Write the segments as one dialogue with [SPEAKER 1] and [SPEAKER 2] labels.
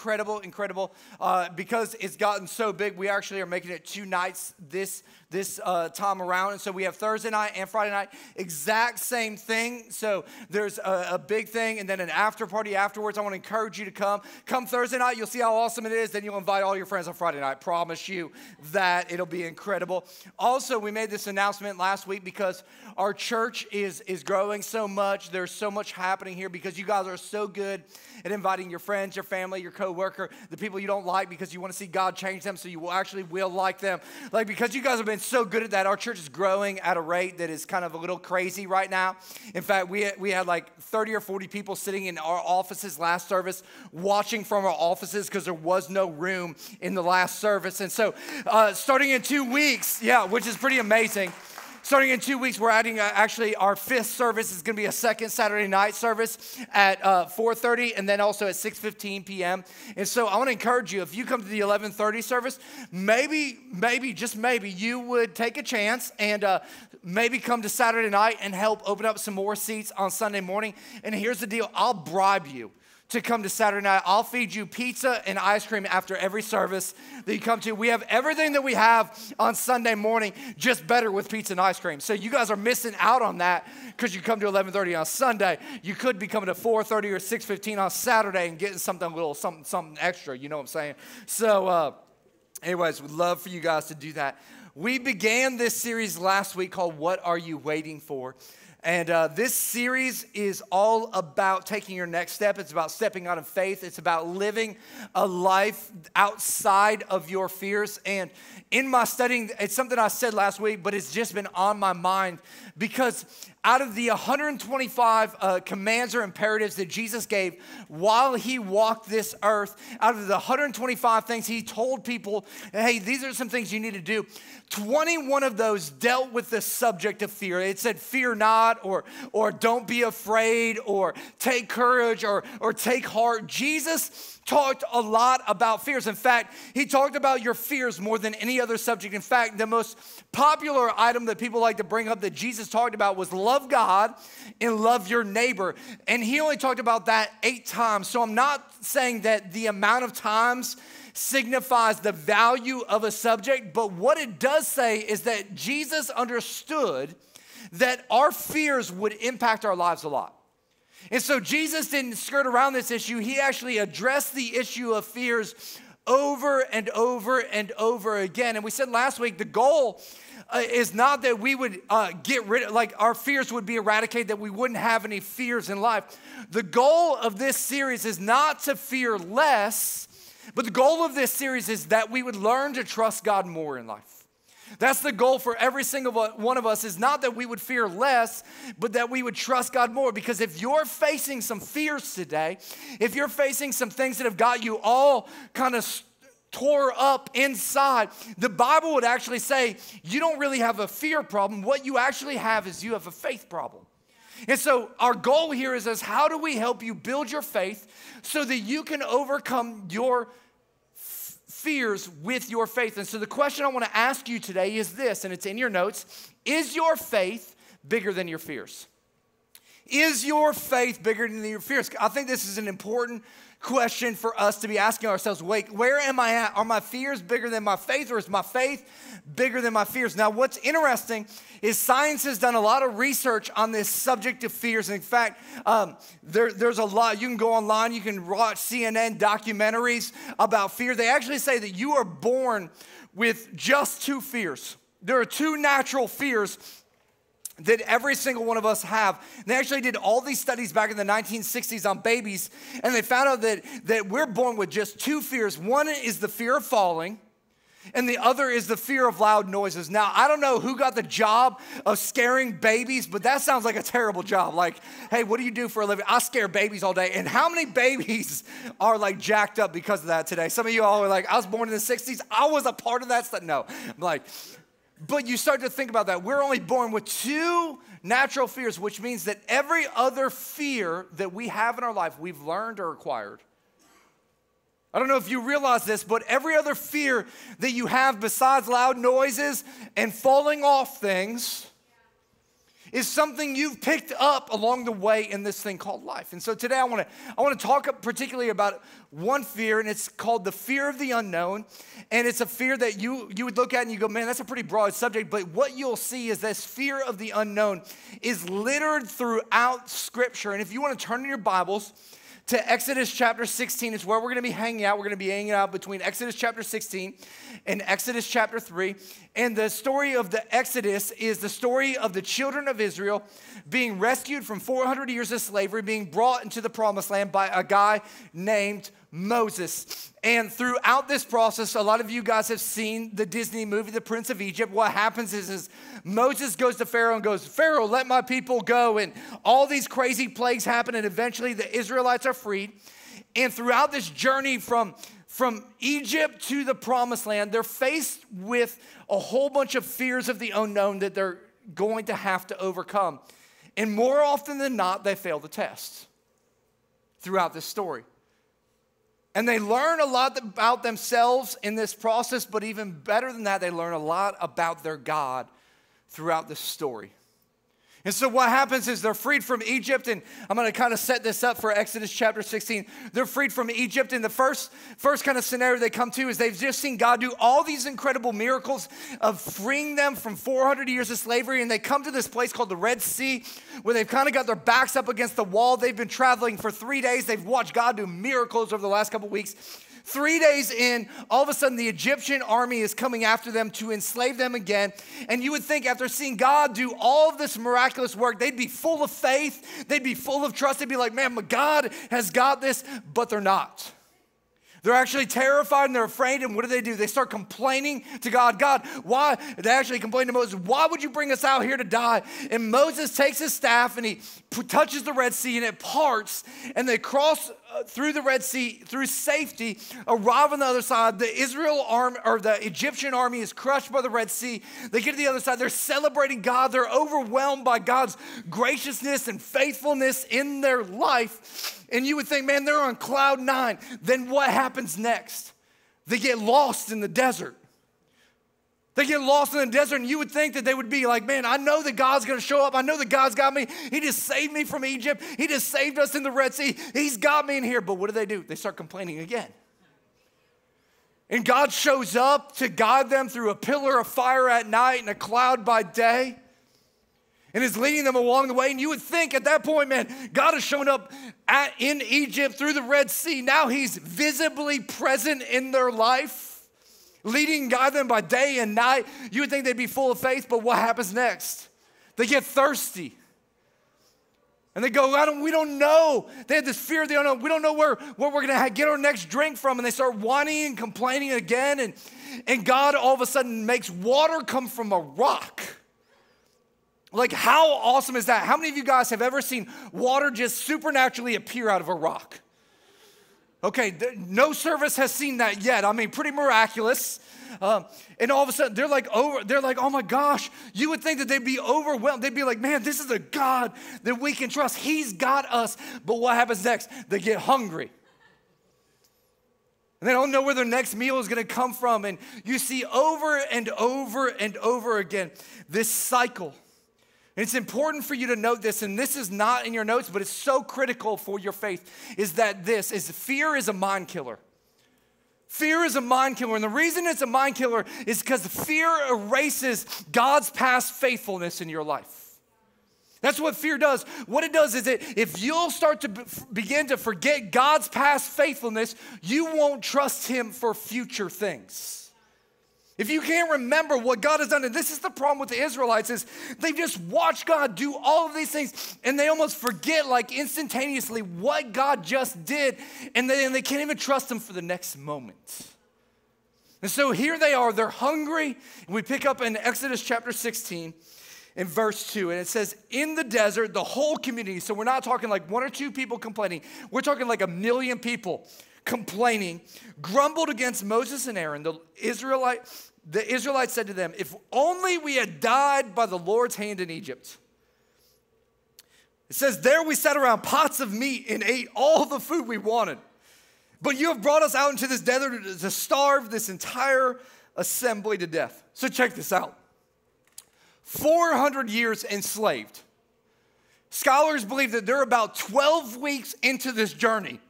[SPEAKER 1] incredible, incredible. Uh, because it's gotten so big, we actually are making it two nights this this uh, time around. And so we have Thursday night and Friday night, exact same thing. So there's a, a, big thing and then an after party afterwards. I want to encourage you to come. Come Thursday night, you'll see how awesome it is. Then you'll invite all your friends on Friday night. Promise you that it'll be incredible. Also, we made this announcement last week because our church is, is growing so much. There's so much happening here because you guys are so good at inviting your friends, your family, your coworker, the people you don't like because you want to see God change them so you will actually will like them. Like because you guys have been so good at that. Our church is growing at a rate that is kind of a little crazy right now. In fact, we we had like 30 or 40 people sitting in our offices last service, watching from our offices because there was no room in the last service. And so, uh, starting in two weeks, yeah, which is pretty amazing. Starting in two weeks, we're adding uh, actually our fifth service is going to be a second Saturday night service at uh, 4:30, and then also at 6:15 p.m. And so I want to encourage you, if you come to the 11:30 service, maybe, maybe, just maybe, you would take a chance and uh, maybe come to Saturday night and help open up some more seats on Sunday morning. And here's the deal: I'll bribe you to come to Saturday night. I'll feed you pizza and ice cream after every service that you come to. We have everything that we have on Sunday morning, just better with pizza and ice cream. So you guys are missing out on that because you come to 11:30 on Sunday. You could be coming to 4:30 or 6:15 on Saturday and getting something a little something something extra. You know what I'm saying? So, uh, anyways, we'd love for you guys to do that. We began this series last week called "What Are You Waiting For." And uh, this series is all about taking your next step. It's about stepping out in faith. It's about living a life outside of your fears. And in my studying, it's something I said last week, but it's just been on my mind because out of the 125 uh, commands or imperatives that Jesus gave while he walked this earth, out of the 125 things he told people, hey, these are some things you need to do, 21 of those dealt with the subject of fear. It said, fear not, or, or don't be afraid, or take courage, or, or take heart. Jesus talked a lot about fears. In fact, he talked about your fears more than any other subject. In fact, the most popular item that people like to bring up that Jesus talked about was love God and love your neighbor. And he only talked about that eight times. So I'm not saying that the amount of times signifies the value of a subject, but what it does say is that Jesus understood that our fears would impact our lives a lot. And so Jesus didn't skirt around this issue. He actually addressed the issue of fears over and over and over again. And we said last week the goal uh, is not that we would uh, get rid of, like, our fears would be eradicated, that we wouldn't have any fears in life. The goal of this series is not to fear less, but the goal of this series is that we would learn to trust God more in life. That's the goal for every single one of us is not that we would fear less, but that we would trust God more. Because if you're facing some fears today, if you're facing some things that have got you all kind of tore up inside, the Bible would actually say you don't really have a fear problem. What you actually have is you have a faith problem. And so our goal here is, is how do we help you build your faith so that you can overcome your fears with your faith. And so the question I want to ask you today is this, and it's in your notes Is your faith bigger than your fears? Is your faith bigger than your fears? I think this is an important question for us to be asking ourselves wait, where am I at? Are my fears bigger than my faith, or is my faith bigger than my fears? Now, what's interesting is science has done a lot of research on this subject of fears. In fact, um, there, there's a lot. You can go online, you can watch CNN documentaries about fear. They actually say that you are born with just two fears. There are two natural fears that every single one of us have. And they actually did all these studies back in the 1960s on babies, and they found out that, that we're born with just two fears. One is the fear of falling, and the other is the fear of loud noises. Now, I don't know who got the job of scaring babies, but that sounds like a terrible job. Like, hey, what do you do for a living? I scare babies all day. And how many babies are like jacked up because of that today? Some of you all are like, I was born in the 60s. I was a part of that stuff. No, I'm like, but you start to think about that. We're only born with two natural fears, which means that every other fear that we have in our life, we've learned or acquired. I don't know if you realize this, but every other fear that you have besides loud noises and falling off things is something you've picked up along the way in this thing called life. And so today I want to I want to talk particularly about one fear and it's called the fear of the unknown. And it's a fear that you you would look at and you go, "Man, that's a pretty broad subject." But what you'll see is this fear of the unknown is littered throughout scripture. And if you want to turn in your Bibles to Exodus chapter 16. It's where we're going to be hanging out. We're going to be hanging out between Exodus chapter 16 and Exodus chapter 3. And the story of the Exodus is the story of the children of Israel being rescued from 400 years of slavery, being brought into the promised land by a guy named Moses. And throughout this process, a lot of you guys have seen the Disney movie, The Prince of Egypt. What happens is, is Moses goes to Pharaoh and goes, Pharaoh, let my people go. And all these crazy plagues happen, and eventually the Israelites are freed. And throughout this journey from, from Egypt to the promised land, they're faced with a whole bunch of fears of the unknown that they're going to have to overcome. And more often than not, they fail the test throughout this story. And they learn a lot about themselves in this process, but even better than that, they learn a lot about their God throughout this story. And so what happens is they're freed from Egypt, and I'm going to kind of set this up for Exodus chapter 16. They're freed from Egypt, and the first, first kind of scenario they come to is they've just seen God do all these incredible miracles of freeing them from 400 years of slavery, and they come to this place called the Red Sea, where they've kind of got their backs up against the wall. They've been traveling for three days. They've watched God do miracles over the last couple weeks. Three days in, all of a sudden the Egyptian army is coming after them to enslave them again. And you would think after seeing God do all of this miraculous work, they'd be full of faith, they'd be full of trust, they'd be like, man, God has got this, but they're not. They're actually terrified and they're afraid. And what do they do? They start complaining to God. God, why? They actually complain to Moses, why would you bring us out here to die? And Moses takes his staff and he touches the Red Sea and it parts. And they cross Uh, through the Red Sea, through safety, arrive on the other side. The Israel army or the Egyptian army is crushed by the Red Sea. They get to the other side. They're celebrating God. They're overwhelmed by God's graciousness and faithfulness in their life. And you would think, man, they're on cloud nine. Then what happens next? They get lost in the desert. They get lost in the desert, and you would think that they would be like, Man, I know that God's gonna show up. I know that God's got me. He just saved me from Egypt. He just saved us in the Red Sea. He's got me in here. But what do they do? They start complaining again. And God shows up to guide them through a pillar of fire at night and a cloud by day and is leading them along the way. And you would think at that point, man, God has shown up at, in Egypt through the Red Sea. Now he's visibly present in their life, leading guide them by day and night. You would think they'd be full of faith, but what happens next? They get thirsty. And they go, I don't, we don't know. They had this fear they don't know, We don't know where, where we're to get our next drink from. And they start whining and complaining again. And, and God all of a sudden makes water come from a rock. Like, how awesome is that? How many of you guys have ever seen water just supernaturally appear out of a rock? Okay, no service has seen that yet. I mean, pretty miraculous. Um, and all of a sudden, they're like, over, they're like, oh my gosh, you would think that they'd be overwhelmed. They'd be like, man, this is a God that we can trust. He's got us. But what happens next? They get hungry. And they don't know where their next meal is going to come from. And you see over and over and over again this cycle and it's important for you to note this, and this is not in your notes, but it's so critical for your faith, is that this is fear is a mind killer. Fear is a mind killer. And the reason it's a mind killer is because fear erases God's past faithfulness in your life. That's what fear does. What it does is that if you'll start to begin to forget God's past faithfulness, you won't trust Him for future things. If you can't remember what God has done, and this is the problem with the Israelites, is they just watch God do all of these things and they almost forget like instantaneously what God just did, and they, and they can't even trust him for the next moment. And so here they are, they're hungry. And we pick up in Exodus chapter 16 in verse 2, and it says, In the desert, the whole community, so we're not talking like one or two people complaining, we're talking like a million people complaining, grumbled against Moses and Aaron, the Israelite the Israelites said to them, If only we had died by the Lord's hand in Egypt. It says, There we sat around pots of meat and ate all the food we wanted. But you have brought us out into this desert to starve this entire assembly to death. So check this out. 400 years enslaved. Scholars believe that they're about 12 weeks into this journey.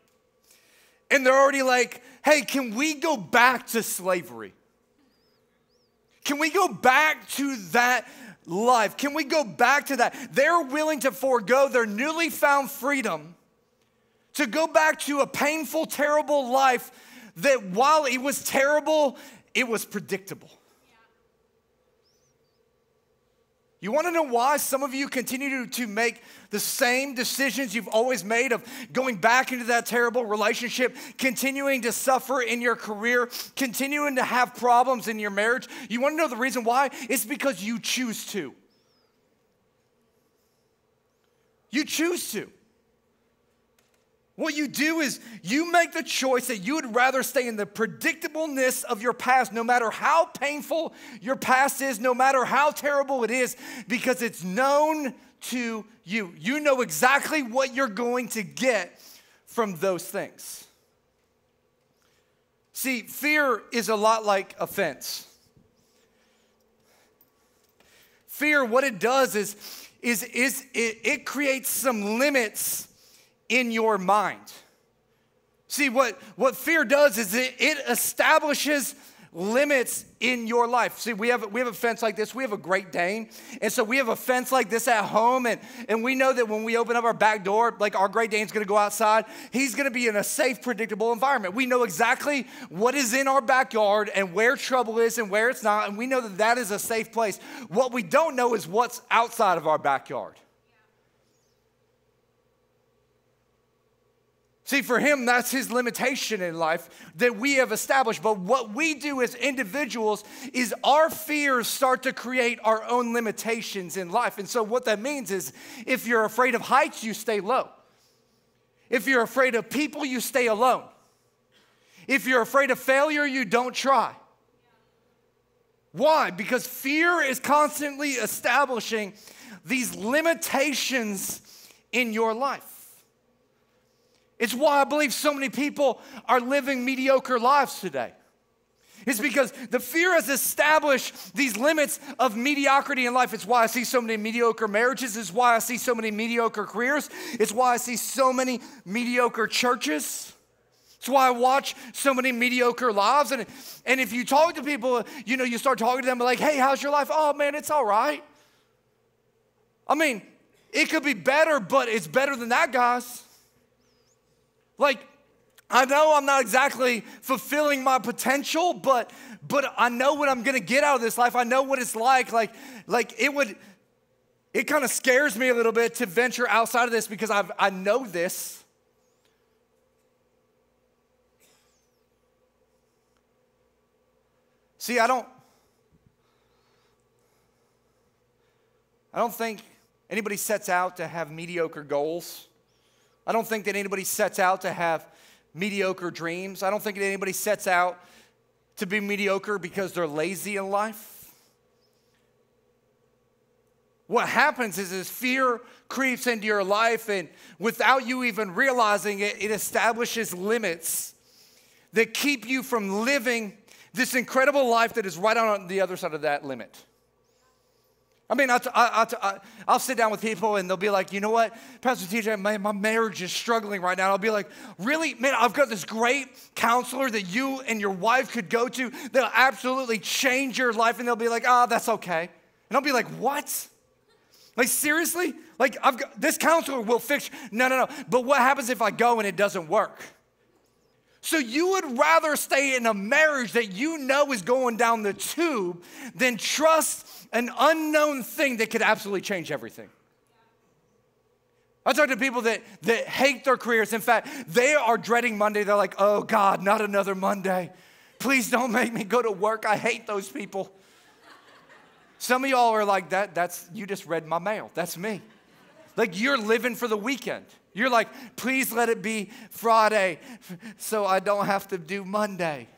[SPEAKER 1] And they're already like, hey, can we go back to slavery? Can we go back to that life? Can we go back to that? They're willing to forego their newly found freedom to go back to a painful, terrible life that while it was terrible, it was predictable. You want to know why some of you continue to, to make the same decisions you've always made of going back into that terrible relationship, continuing to suffer in your career, continuing to have problems in your marriage? You want to know the reason why? It's because you choose to. You choose to. What you do is you make the choice that you would rather stay in the predictableness of your past, no matter how painful your past is, no matter how terrible it is, because it's known to you. You know exactly what you're going to get from those things. See, fear is a lot like offense. Fear, what it does is, is, is it, it creates some limits in your mind. See, what, what fear does is it, it establishes limits in your life. See, we have, we have a fence like this. We have a Great Dane. And so we have a fence like this at home. And, and we know that when we open up our back door, like our Great Dane's gonna go outside, he's gonna be in a safe, predictable environment. We know exactly what is in our backyard and where trouble is and where it's not. And we know that that is a safe place. What we don't know is what's outside of our backyard. See, for him, that's his limitation in life that we have established. But what we do as individuals is our fears start to create our own limitations in life. And so, what that means is if you're afraid of heights, you stay low. If you're afraid of people, you stay alone. If you're afraid of failure, you don't try. Why? Because fear is constantly establishing these limitations in your life. It's why I believe so many people are living mediocre lives today. It's because the fear has established these limits of mediocrity in life. It's why I see so many mediocre marriages. It's why I see so many mediocre careers. It's why I see so many mediocre churches. It's why I watch so many mediocre lives. And, and if you talk to people, you know, you start talking to them like, hey, how's your life? Oh, man, it's all right. I mean, it could be better, but it's better than that, guys. Like, I know I'm not exactly fulfilling my potential, but but I know what I'm gonna get out of this life. I know what it's like. Like, like it would, it kind of scares me a little bit to venture outside of this because I've, I know this. See, I don't, I don't think anybody sets out to have mediocre goals. I don't think that anybody sets out to have mediocre dreams. I don't think that anybody sets out to be mediocre because they're lazy in life. What happens is, is fear creeps into your life, and without you even realizing it, it establishes limits that keep you from living this incredible life that is right on the other side of that limit. I mean, I'll, sit down with people and they'll be like, you know what, Pastor TJ, my, my marriage is struggling right now. I'll be like, really? Man, I've got this great counselor that you and your wife could go to that'll absolutely change your life. And they'll be like, oh, that's okay. And I'll be like, what? Like, seriously? Like, I've got, this counselor will fix. No, no, no. But what happens if I go and it doesn't work? So you would rather stay in a marriage that you know is going down the tube than trust an unknown thing that could absolutely change everything. I talk to people that, that hate their careers. In fact, they are dreading Monday. They're like, oh God, not another Monday. Please don't make me go to work. I hate those people. Some of y'all are like, that, that's, you just read my mail. That's me. Like you're living for the weekend. You're like, please let it be Friday so I don't have to do Monday.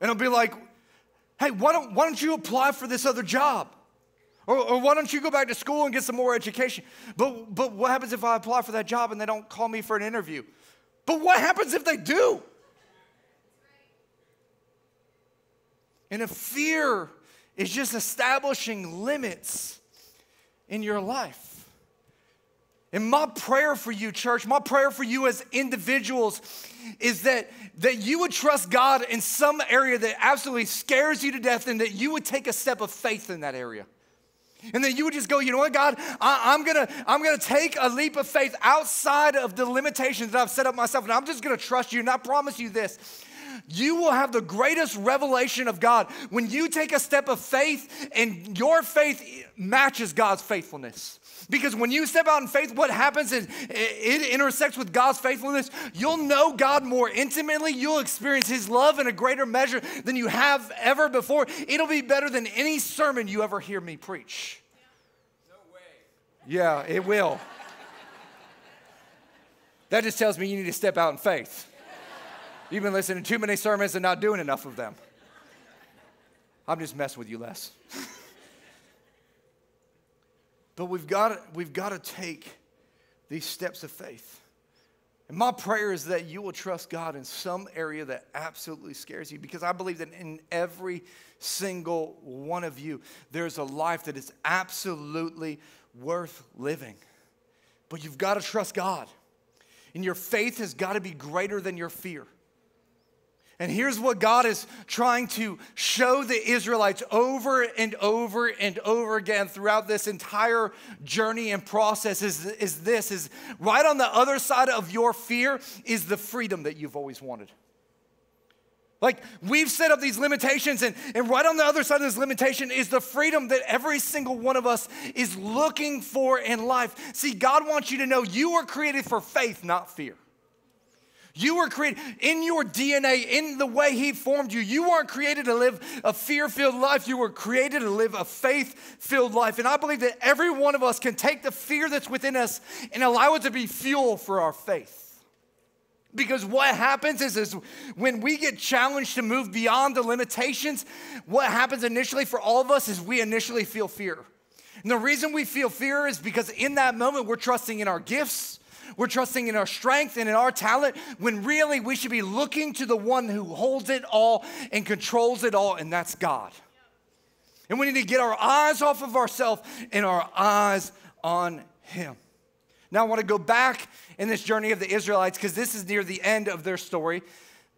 [SPEAKER 1] And it'll be like, hey, why don't, why don't you apply for this other job? Or, or, why don't you go back to school and get some more education? But, but what happens if I apply for that job and they don't call me for an interview? But what happens if they do? And if fear is just establishing limits in your life. And my prayer for you, church, my prayer for you as individuals is that, that you would trust God in some area that absolutely scares you to death and that you would take a step of faith in that area. And then you would just go, you know what, God, I, am gonna, I'm gonna take a leap of faith outside of the limitations that I've set up myself, and I'm just gonna trust you. And I promise you this you will have the greatest revelation of God when you take a step of faith and your faith matches God's faithfulness. Because when you step out in faith, what happens is it intersects with God's faithfulness. You'll know God more intimately. You'll experience His love in a greater measure than you have ever before. It'll be better than any sermon you ever hear me preach. No way. Yeah, it will. that just tells me you need to step out in faith. You've been listening to too many sermons and not doing enough of them. I'm just messing with you Les. but we've got we've got to take these steps of faith. And my prayer is that you will trust God in some area that absolutely scares you because I believe that in every single one of you, there's a life that is absolutely worth living. But you've got to trust God. And your faith has got to be greater than your fear. And here's what God is trying to show the Israelites over and over and over again throughout this entire journey and process is, is this is right on the other side of your fear is the freedom that you've always wanted. Like we've set up these limitations, and, and right on the other side of this limitation is the freedom that every single one of us is looking for in life. See, God wants you to know you were created for faith, not fear. You were created in your DNA, in the way He formed you. You weren't created to live a fear filled life. You were created to live a faith filled life. And I believe that every one of us can take the fear that's within us and allow it to be fuel for our faith. Because what happens is, is when we get challenged to move beyond the limitations, what happens initially for all of us is we initially feel fear. And the reason we feel fear is because in that moment we're trusting in our gifts we're trusting in our strength and in our talent when really we should be looking to the one who holds it all and controls it all, and that's God. And we need to get our eyes off of ourselves and our eyes on Him. Now, I want to go back in this journey of the Israelites because this is near the end of their story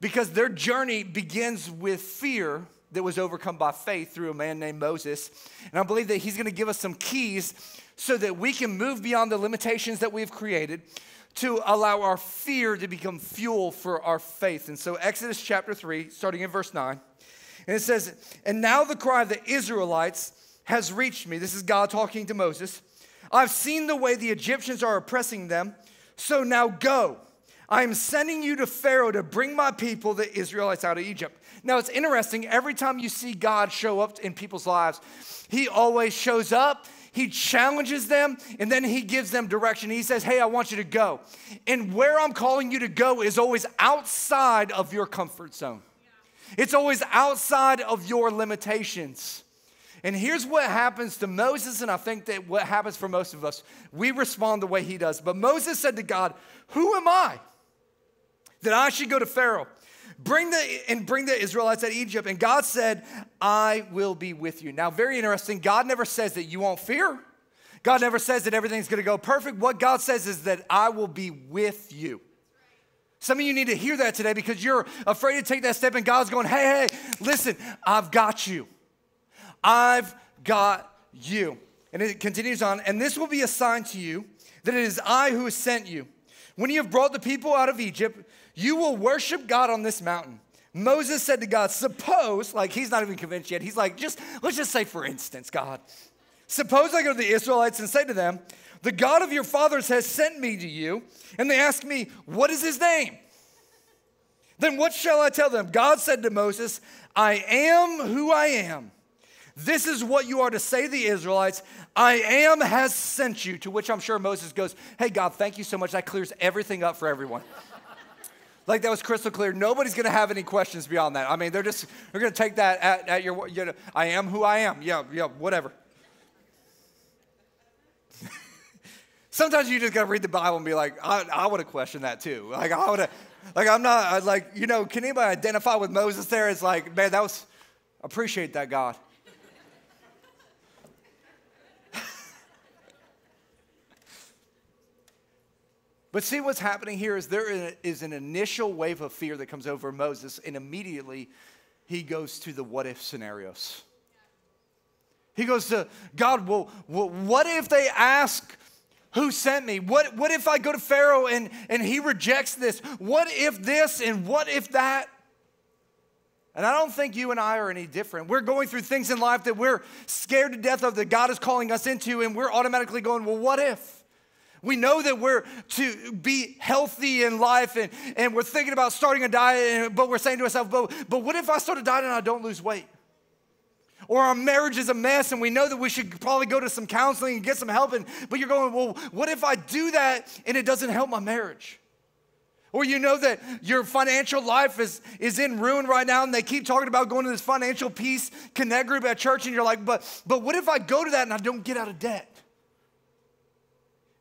[SPEAKER 1] because their journey begins with fear that was overcome by faith through a man named Moses. And I believe that he's going to give us some keys so that we can move beyond the limitations that we've created to allow our fear to become fuel for our faith. And so, Exodus chapter 3, starting in verse 9, and it says, And now the cry of the Israelites has reached me. This is God talking to Moses. I've seen the way the Egyptians are oppressing them. So now go. I am sending you to Pharaoh to bring my people, the Israelites, out of Egypt. Now it's interesting, every time you see God show up in people's lives, he always shows up he challenges them and then he gives them direction. He says, Hey, I want you to go. And where I'm calling you to go is always outside of your comfort zone, it's always outside of your limitations. And here's what happens to Moses, and I think that what happens for most of us, we respond the way he does. But Moses said to God, Who am I that I should go to Pharaoh? Bring the and bring the Israelites out of Egypt. And God said, I will be with you. Now, very interesting. God never says that you won't fear. God never says that everything's gonna go perfect. What God says is that I will be with you. Some of you need to hear that today because you're afraid to take that step, and God's going, hey, hey, listen, I've got you. I've got you. And it continues on, and this will be a sign to you that it is I who has sent you. When you have brought the people out of Egypt, you will worship God on this mountain. Moses said to God, Suppose, like he's not even convinced yet. He's like, just let's just say, for instance, God, suppose I go to the Israelites and say to them, The God of your fathers has sent me to you, and they ask me, What is his name? Then what shall I tell them? God said to Moses, I am who I am. This is what you are to say to the Israelites I am has sent you. To which I'm sure Moses goes, Hey, God, thank you so much. That clears everything up for everyone. Like that was crystal clear. Nobody's going to have any questions beyond that. I mean, they're just, they're going to take that at, at your, you know, I am who I am. Yeah, yeah, whatever. Sometimes you just got to read the Bible and be like, I, I would have questioned that too. Like, I would have, like, I'm not, like, you know, can anybody identify with Moses there? It's like, man, that was, Appreciate that, God. But see what's happening here is there is an initial wave of fear that comes over Moses, and immediately he goes to the what if scenarios. He goes to God, well, what if they ask who sent me? What, what if I go to Pharaoh and, and he rejects this? What if this and what if that? And I don't think you and I are any different. We're going through things in life that we're scared to death of that God is calling us into, and we're automatically going, well, what if? We know that we're to be healthy in life and, and we're thinking about starting a diet, but we're saying to ourselves, but, but what if I start a diet and I don't lose weight? Or our marriage is a mess and we know that we should probably go to some counseling and get some help. And, but you're going, well, what if I do that and it doesn't help my marriage? Or you know that your financial life is, is in ruin right now and they keep talking about going to this financial peace connect group at church and you're like, but, but what if I go to that and I don't get out of debt?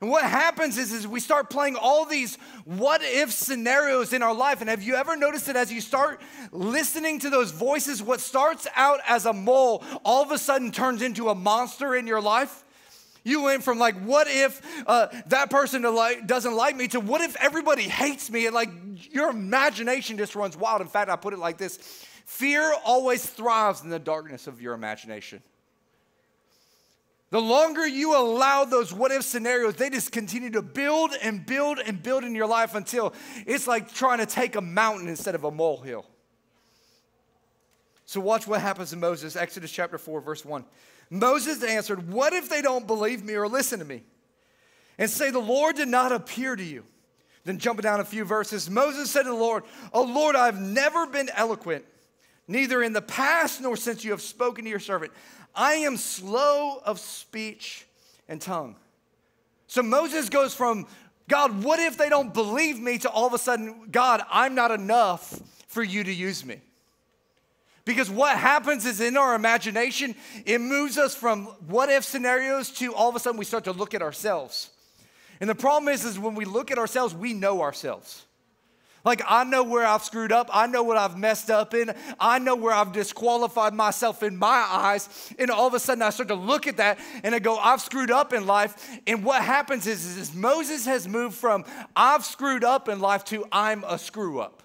[SPEAKER 1] And what happens is, is we start playing all these what if scenarios in our life. And have you ever noticed that as you start listening to those voices, what starts out as a mole all of a sudden turns into a monster in your life? You went from like, what if uh, that person doesn't like me to what if everybody hates me? And like your imagination just runs wild. In fact, I put it like this fear always thrives in the darkness of your imagination. The longer you allow those what if scenarios, they just continue to build and build and build in your life until it's like trying to take a mountain instead of a molehill. So, watch what happens to Moses, Exodus chapter 4, verse 1. Moses answered, What if they don't believe me or listen to me? And say, The Lord did not appear to you. Then, jumping down a few verses, Moses said to the Lord, Oh Lord, I've never been eloquent, neither in the past nor since you have spoken to your servant. I am slow of speech and tongue. So Moses goes from, God, what if they don't believe me, to all of a sudden, God, I'm not enough for you to use me. Because what happens is in our imagination, it moves us from what if scenarios to all of a sudden we start to look at ourselves. And the problem is, is when we look at ourselves, we know ourselves. Like, I know where I've screwed up. I know what I've messed up in. I know where I've disqualified myself in my eyes. And all of a sudden, I start to look at that and I go, I've screwed up in life. And what happens is, is Moses has moved from I've screwed up in life to I'm a screw up.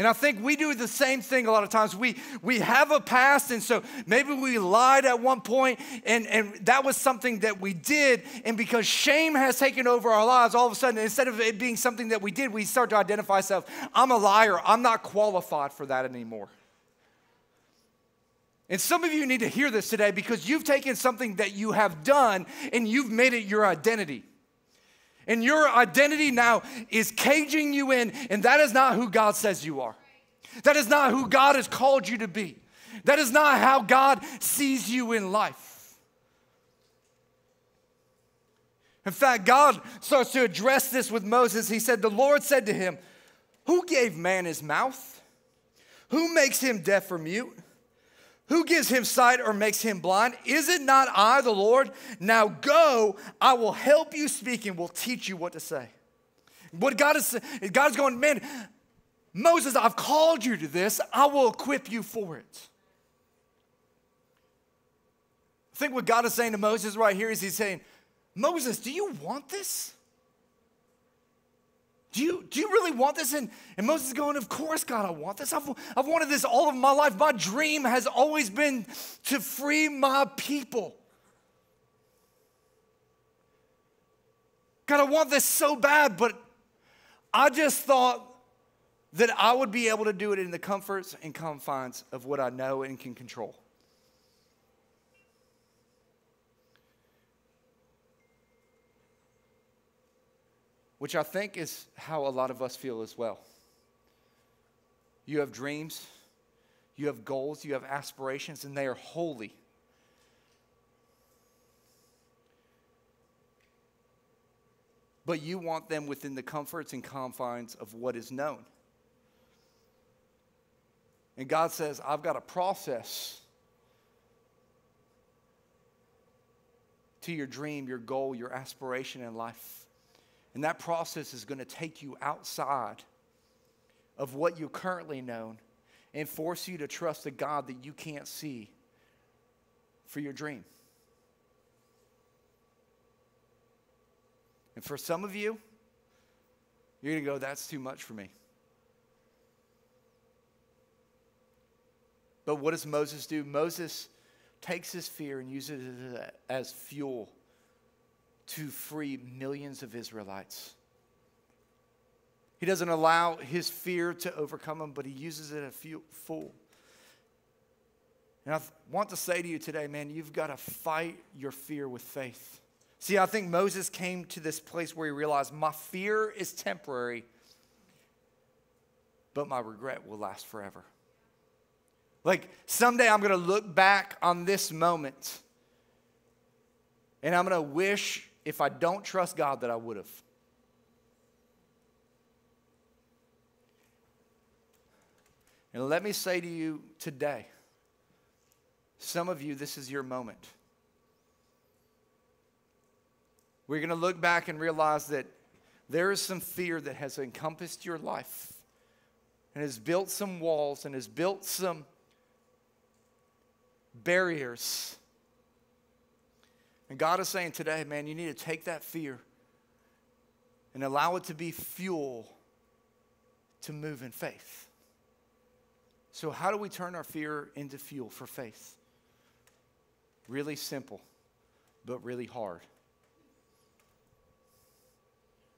[SPEAKER 1] And I think we do the same thing a lot of times. We, we have a past, and so maybe we lied at one point, and, and that was something that we did. And because shame has taken over our lives, all of a sudden, instead of it being something that we did, we start to identify ourselves I'm a liar. I'm not qualified for that anymore. And some of you need to hear this today because you've taken something that you have done and you've made it your identity. And your identity now is caging you in, and that is not who God says you are. That is not who God has called you to be. That is not how God sees you in life. In fact, God starts to address this with Moses. He said, The Lord said to him, Who gave man his mouth? Who makes him deaf or mute? Who gives him sight or makes him blind? Is it not I, the Lord? Now go, I will help you speak and will teach you what to say. What God is God's going, man, Moses, I've called you to this. I will equip you for it. I think what God is saying to Moses right here is He's saying, Moses, do you want this? Do you, do you really want this? And, and Moses is going, Of course, God, I want this. I've, I've wanted this all of my life. My dream has always been to free my people. God, I want this so bad, but I just thought that I would be able to do it in the comforts and confines of what I know and can control. Which I think is how a lot of us feel as well. You have dreams, you have goals, you have aspirations, and they are holy. But you want them within the comforts and confines of what is known. And God says, I've got a process to your dream, your goal, your aspiration in life. And that process is going to take you outside of what you currently know and force you to trust a God that you can't see for your dream. And for some of you, you're going to go, that's too much for me. But what does Moses do? Moses takes his fear and uses it as fuel to free millions of Israelites. He doesn't allow his fear to overcome him, but he uses it as fuel. And I want to say to you today, man, you've got to fight your fear with faith. See, I think Moses came to this place where he realized my fear is temporary, but my regret will last forever. Like someday I'm going to look back on this moment and I'm going to wish if I don't trust God that I would have. And let me say to you today, some of you, this is your moment. We're going to look back and realize that there is some fear that has encompassed your life and has built some walls and has built some barriers. And God is saying today, man, you need to take that fear and allow it to be fuel to move in faith. So, how do we turn our fear into fuel for faith? Really simple, but really hard.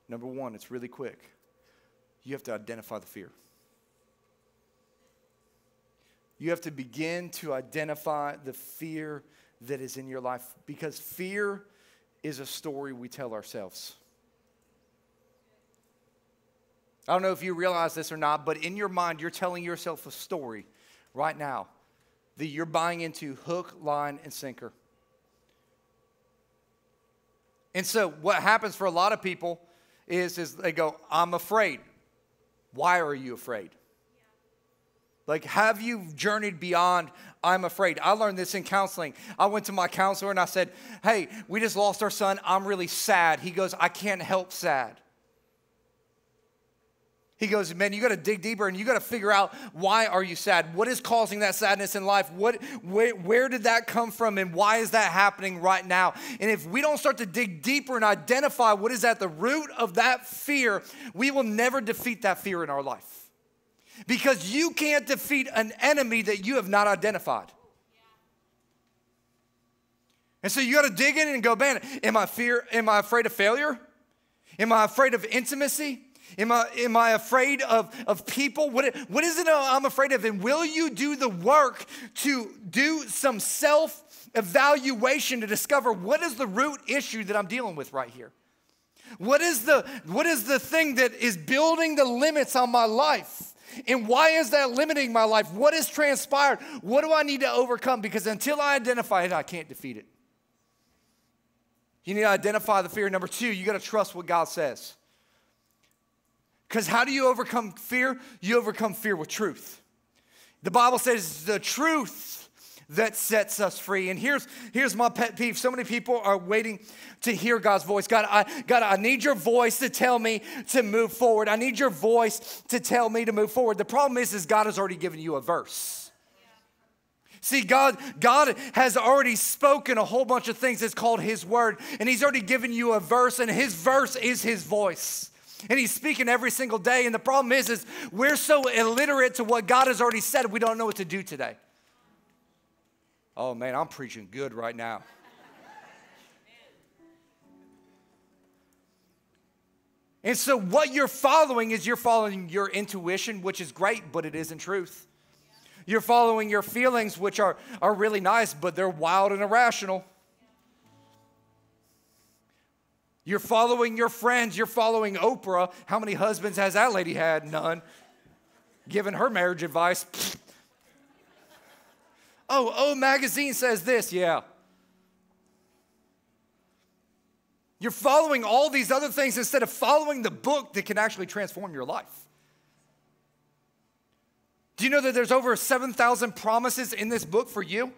[SPEAKER 1] Number one, it's really quick. You have to identify the fear. You have to begin to identify the fear that is in your life because fear is a story we tell ourselves. I don't know if you realize this or not, but in your mind, you're telling yourself a story right now that you're buying into hook, line, and sinker. And so, what happens for a lot of people is, is they go, I'm afraid. Why are you afraid? Like, have you journeyed beyond, I'm afraid? I learned this in counseling. I went to my counselor and I said, Hey, we just lost our son. I'm really sad. He goes, I can't help sad. He goes, man, you got to dig deeper and you got to figure out why are you sad? What is causing that sadness in life? What, where, where did that come from and why is that happening right now? And if we don't start to dig deeper and identify what is at the root of that fear, we will never defeat that fear in our life. Because you can't defeat an enemy that you have not identified. And so you got to dig in and go, man, am I fear? Am I afraid of failure? Am I afraid of intimacy? Am I, am I afraid of, of people? What, what is it I'm afraid of? And will you do the work to do some self evaluation to discover what is the root issue that I'm dealing with right here? What is, the, what is the thing that is building the limits on my life? And why is that limiting my life? What has transpired? What do I need to overcome? Because until I identify it, I can't defeat it. You need to identify the fear. Number two, you got to trust what God says. Because how do you overcome fear? You overcome fear with truth. The Bible says the truth that sets us free. And here's, here's my pet peeve. So many people are waiting to hear God's voice. God, I, God, I need your voice to tell me to move forward. I need your voice to tell me to move forward. The problem is, is God has already given you a verse. See, God, God has already spoken a whole bunch of things. It's called His Word, and He's already given you a verse, and His verse is His voice. And he's speaking every single day. And the problem is, is we're so illiterate to what God has already said, we don't know what to do today. Oh man, I'm preaching good right now. And so, what you're following is you're following your intuition, which is great, but it isn't truth. You're following your feelings, which are, are really nice, but they're wild and irrational. You're following your friends. You're following Oprah. How many husbands has that lady had? None. Giving her marriage advice. Oh, oh, magazine says this. Yeah. You're following all these other things instead of following the book that can actually transform your life. Do you know that there's over 7,000 promises in this book for you?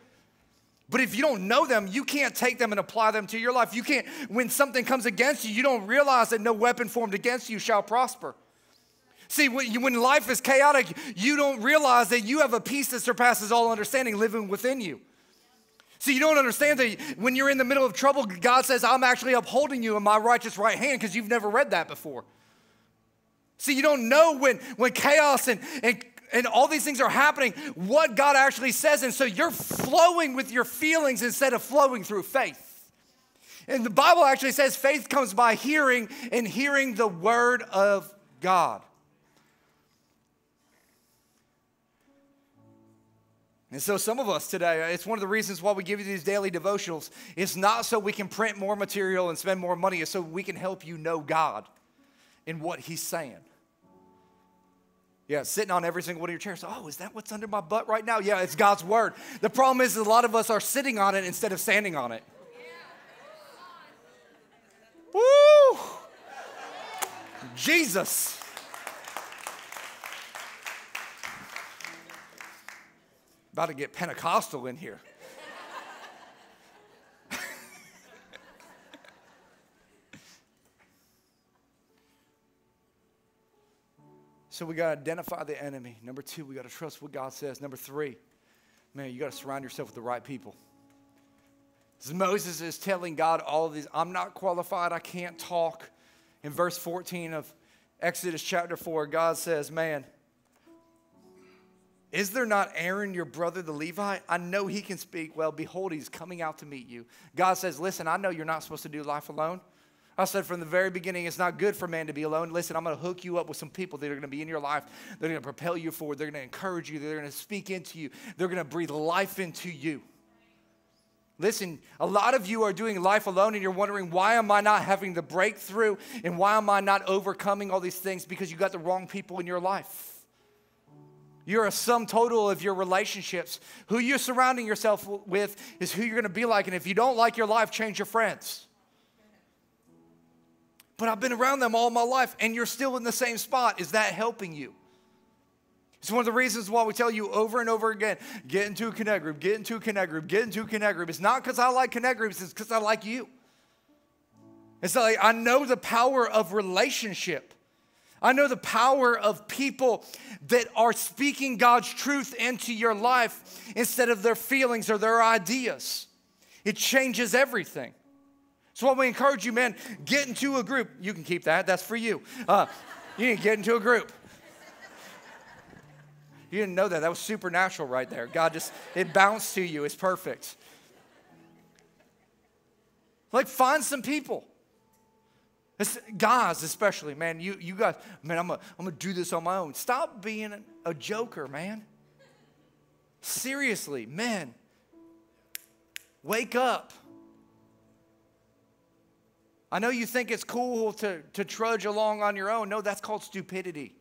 [SPEAKER 1] But if you don't know them, you can't take them and apply them to your life. You can't, when something comes against you, you don't realize that no weapon formed against you shall prosper. See, when, life is chaotic, you don't realize that you have a peace that surpasses all understanding living within you. See, you don't understand that when you're in the middle of trouble, God says, I'm actually upholding you in my righteous right hand because you've never read that before. See, you don't know when, when chaos and, and, and all these things are happening, what God actually says. And so you're flowing with your feelings instead of flowing through faith. And the Bible actually says faith comes by hearing and hearing the word of God. And so, some of us today, uh, it's one of the reasons why we give you these daily devotionals. It's not so we can print more material and spend more money, it's so we can help you know God in what He's saying. Yeah, sitting on every single one of your chairs. Oh, is that what's under my butt right now? Yeah, it's God's word. The problem is, a lot of us are sitting on it instead of standing on it. Woo! Jesus. About to get Pentecostal in here. so we got to identify the enemy. Number two, we got to trust what God says. Number three, man, you got to surround yourself with the right people. Moses is telling God all of these, I'm not qualified, I can't talk. In verse 14 of Exodus chapter 4, God says, Man, is there not Aaron, your brother, the Levite? I know he can speak. Well, behold, he's coming out to meet you. God says, Listen, I know you're not supposed to do life alone. I said from the very beginning, it's not good for man to be alone. Listen, I'm going to hook you up with some people that are going to be in your life. They're going to propel you forward. They're going to encourage you. They're going to speak into you. They're going to breathe life into you. Listen, a lot of you are doing life alone and you're wondering, why am I not having the breakthrough and why am I not overcoming all these things? Because you got the wrong people in your life. You're a sum total of your relationships. Who you're surrounding yourself with is who you're going to be like. And if you don't like your life, change your friends. But I've been around them all my life and you're still in the same spot. Is that helping you? It's one of the reasons why we tell you over and over again get into a connect group, get into a connect group, get into a connect group. It's not because I like connect groups, it's because I like you. It's like I know the power of relationship. I know the power of people that are speaking God's truth into your life instead of their feelings or their ideas. It changes everything. So, what we encourage you, man, get into a group. You can keep that, that's for you. Uh, you need to get into a group. You didn't know that. That was supernatural right there. God just, it bounced to you. It's perfect. Like, find some people. It's, guys, especially, man, you, you guys, man, I'm going I'm to do this on my own. Stop being a, joker, man. Seriously, men, wake up. I know you think it's cool to, to trudge along on your own. No, that's called stupidity.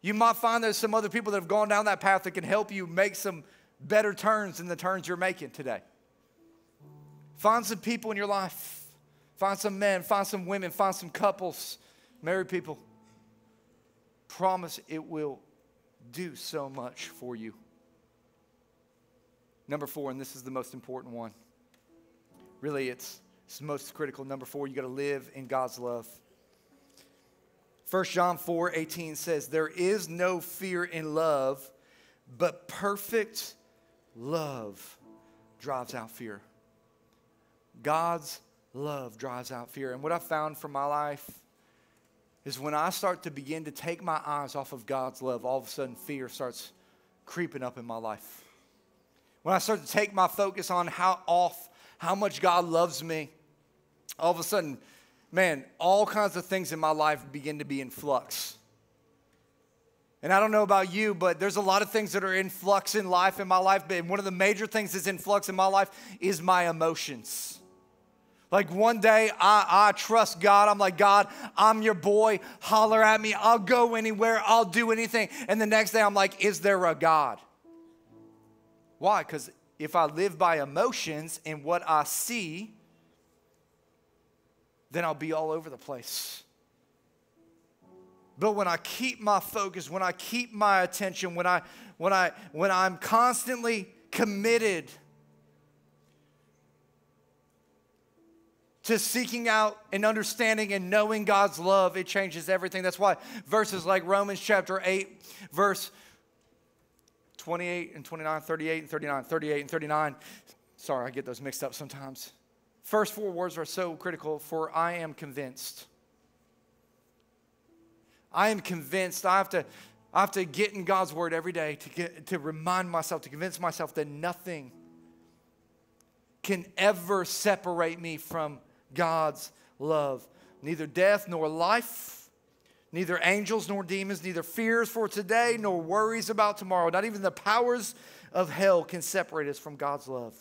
[SPEAKER 1] You might find there's some other people that have gone down that path that can help you make some better turns than the turns you're making today. Find some people in your life. Find some men, find some women, find some couples, married people. Promise it will do so much for you. Number four, and this is the most important one. Really, it's, it's the most critical. Number four, you got to live in God's love. 1 John 4 18 says, There is no fear in love, but perfect love drives out fear. God's love drives out fear. And what I found from my life is when I start to begin to take my eyes off of God's love, all of a sudden fear starts creeping up in my life. When I start to take my focus on how off, how much God loves me, all of a sudden man, all kinds of things in my life begin to be in flux. And I don't know about you, but there's a lot of things that are in flux in life in my life. But one of the major things that's in flux in my life is my emotions. Like one day I, I trust God. I'm like, God, I'm your boy. Holler at me. I'll go anywhere. I'll do anything. And the next day I'm like, is there a God? Why? Because if I live by emotions and what I see, then I'll be all over the place. But when I keep my focus, when I keep my attention, when I when I when I'm constantly committed to seeking out and understanding and knowing God's love, it changes everything. That's why verses like Romans chapter 8, verse 28 and 29, 38 and 39, 38 and 39. Sorry, I get those mixed up sometimes. First four words are so critical for I am convinced. I am convinced. I have to, I have to get in God's word every day to, get, to remind myself, to convince myself that nothing can ever separate me from God's love. Neither death nor life, neither angels nor demons, neither fears for today nor worries about tomorrow, not even the powers of hell can separate us from God's love.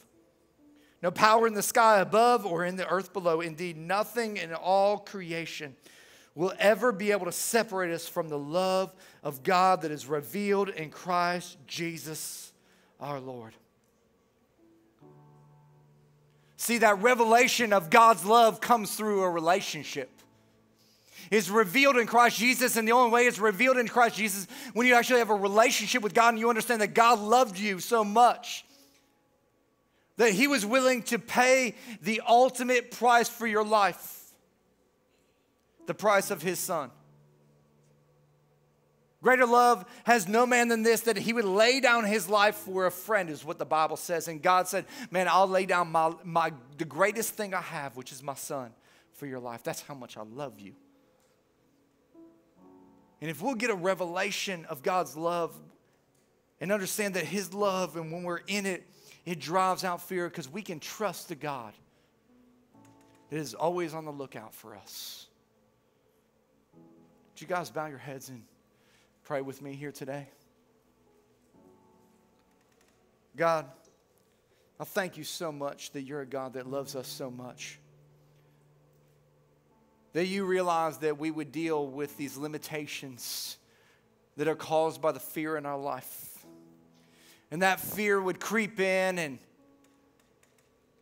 [SPEAKER 1] No power in the sky above or in the earth below. Indeed, nothing in all creation will ever be able to separate us from the love of God that is revealed in Christ Jesus our Lord. See, that revelation of God's love comes through a relationship. It's revealed in Christ Jesus, and the only way it's revealed in Christ Jesus when you actually have a relationship with God and you understand that God loved you so much that He was willing to pay the ultimate price for your life the price of His Son. Greater love has no man than this, that he would lay down his life for a friend, is what the Bible says. And God said, Man, I'll lay down my, my, the greatest thing I have, which is my son, for your life. That's how much I love you. And if we'll get a revelation of God's love and understand that his love, and when we're in it, it drives out fear because we can trust the God that is always on the lookout for us. Would you guys bow your heads and pray with me here today? God, I thank you so much that you're a God that loves us so much. That you realize that we would deal with these limitations that are caused by the fear in our life. And that fear would creep in and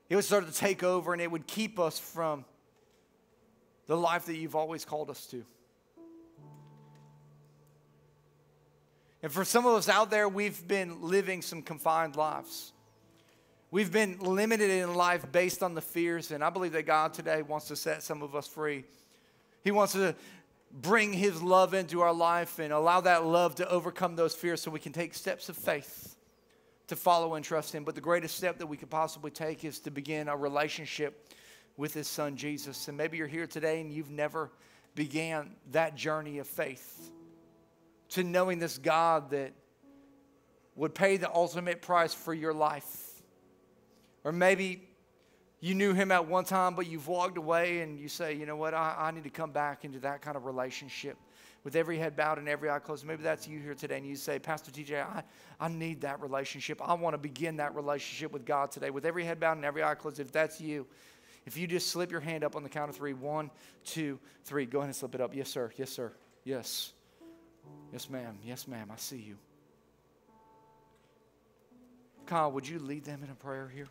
[SPEAKER 1] it would start to take over and it would keep us from the life that you've always called us to. And for some of us out there, we've been living some confined lives. We've been limited in life based on the fears, and I believe that God today wants to set some of us free. He wants to bring His love into our life and allow that love to overcome those fears so we can take steps of faith to follow and trust Him. But the greatest step that we could possibly take is to begin a relationship with His Son Jesus. And maybe you're here today and you've never began that journey of faith to knowing this God that would pay the ultimate price for your life. Or maybe you knew him at one time, but you've walked away and you say, you know what, I, I need to come back into that kind of relationship with every head bowed and every eye closed. Maybe that's you here today, and you say, Pastor TJ, I, I need that relationship. I want to begin that relationship with God today, with every head bowed and every eye closed. If that's you, if you just slip your hand up on the count of three, one, two, three, go ahead and slip it up. Yes, sir. Yes, sir. Yes. Yes, ma'am. Yes, ma'am. I see you. Kyle, would you lead them in a prayer here?